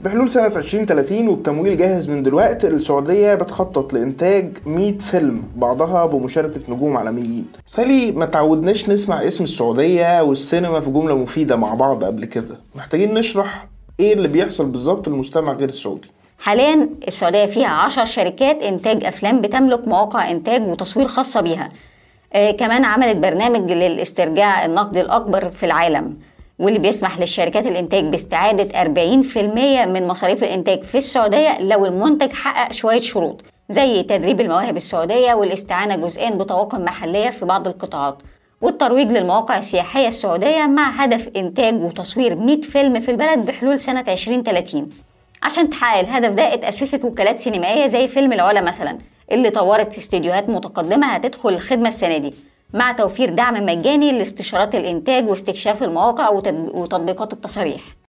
بحلول سنة 2030 وبتمويل جاهز من دلوقتي السعودية بتخطط لإنتاج 100 فيلم بعضها بمشاركة نجوم عالميين. سالي ما تعودناش نسمع اسم السعودية والسينما في جملة مفيدة مع بعض قبل كده. محتاجين نشرح إيه اللي بيحصل بالظبط للمجتمع غير السعودي. حاليا السعودية فيها عشر شركات إنتاج أفلام بتملك مواقع إنتاج وتصوير خاصة بيها. آه كمان عملت برنامج للاسترجاع النقد الأكبر في العالم. واللي بيسمح للشركات الإنتاج باستعادة 40% من مصاريف الإنتاج في السعودية لو المنتج حقق شوية شروط زي تدريب المواهب السعودية والاستعانة جزئيا بطواقم محلية في بعض القطاعات والترويج للمواقع السياحية السعودية مع هدف إنتاج وتصوير 100 فيلم في البلد بحلول سنة 2030 عشان تحقق الهدف ده اتأسست وكالات سينمائية زي فيلم العلا مثلا اللي طورت استديوهات متقدمة هتدخل الخدمة السنة دي. مع توفير دعم مجاني لاستشارات الإنتاج واستكشاف المواقع وتطبيقات التصاريح